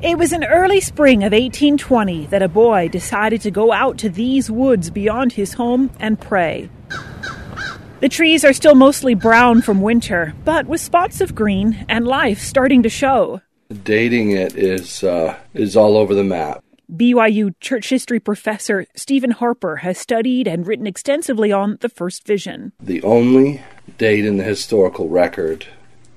It was in early spring of 1820 that a boy decided to go out to these woods beyond his home and pray. The trees are still mostly brown from winter, but with spots of green and life starting to show. Dating it is uh, is all over the map. BYU church history professor Steven Harper has studied and written extensively on the first vision. The only date in the historical record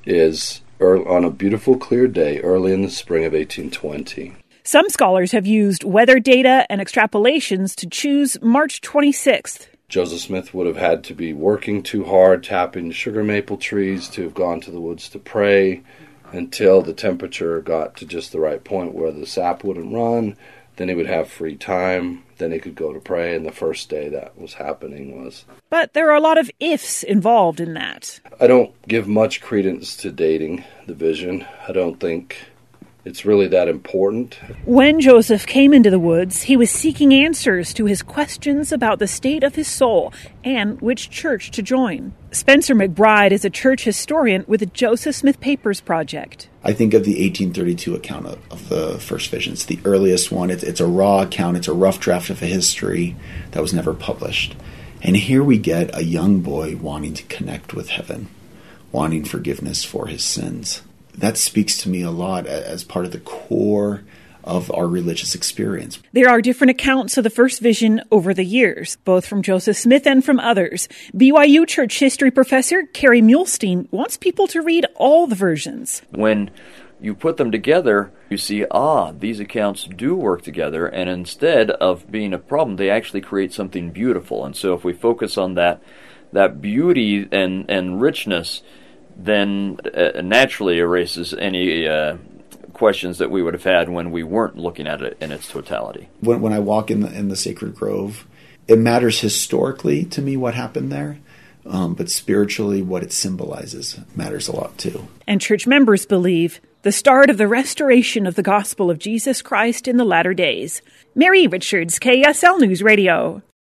is on a beautiful clear day early in the spring of 1820. Some scholars have used weather data and extrapolations to choose March 26th. Joseph Smith would have had to be working too hard, tapping sugar maple trees to have gone to the woods to pray until the temperature got to just the right point where the sap wouldn't run. Then he would have free time. Then he could go to pray. And the first day that was happening was. But there are a lot of ifs involved in that. I don't give much credence to dating the vision. I don't think it's really that important. When Joseph came into the woods, he was seeking answers to his questions about the state of his soul and which church to join. Spencer McBride is a church historian with the Joseph Smith Papers Project. I think of the 1832 account of, of the first vision. It's the earliest one. It's, it's a raw account, it's a rough draft of a history that was never published. And here we get a young boy wanting to connect with heaven, wanting forgiveness for his sins that speaks to me a lot as part of the core of our religious experience. There are different accounts of the first vision over the years, both from Joseph Smith and from others. BYU church history professor Kerry Muhlestein wants people to read all the versions. When you put them together, you see, ah, these accounts do work together, and instead of being a problem, they actually create something beautiful. And so if we focus on that, that beauty and, and richness, then uh, naturally erases any uh, questions that we would have had when we weren't looking at it in its totality. When, when I walk in the, in the sacred grove, it matters historically to me what happened there. Um, but spiritually, what it symbolizes matters a lot too. And church members believe the start of the restoration of the gospel of Jesus Christ in the latter days. Mary Richards, KSL News Radio.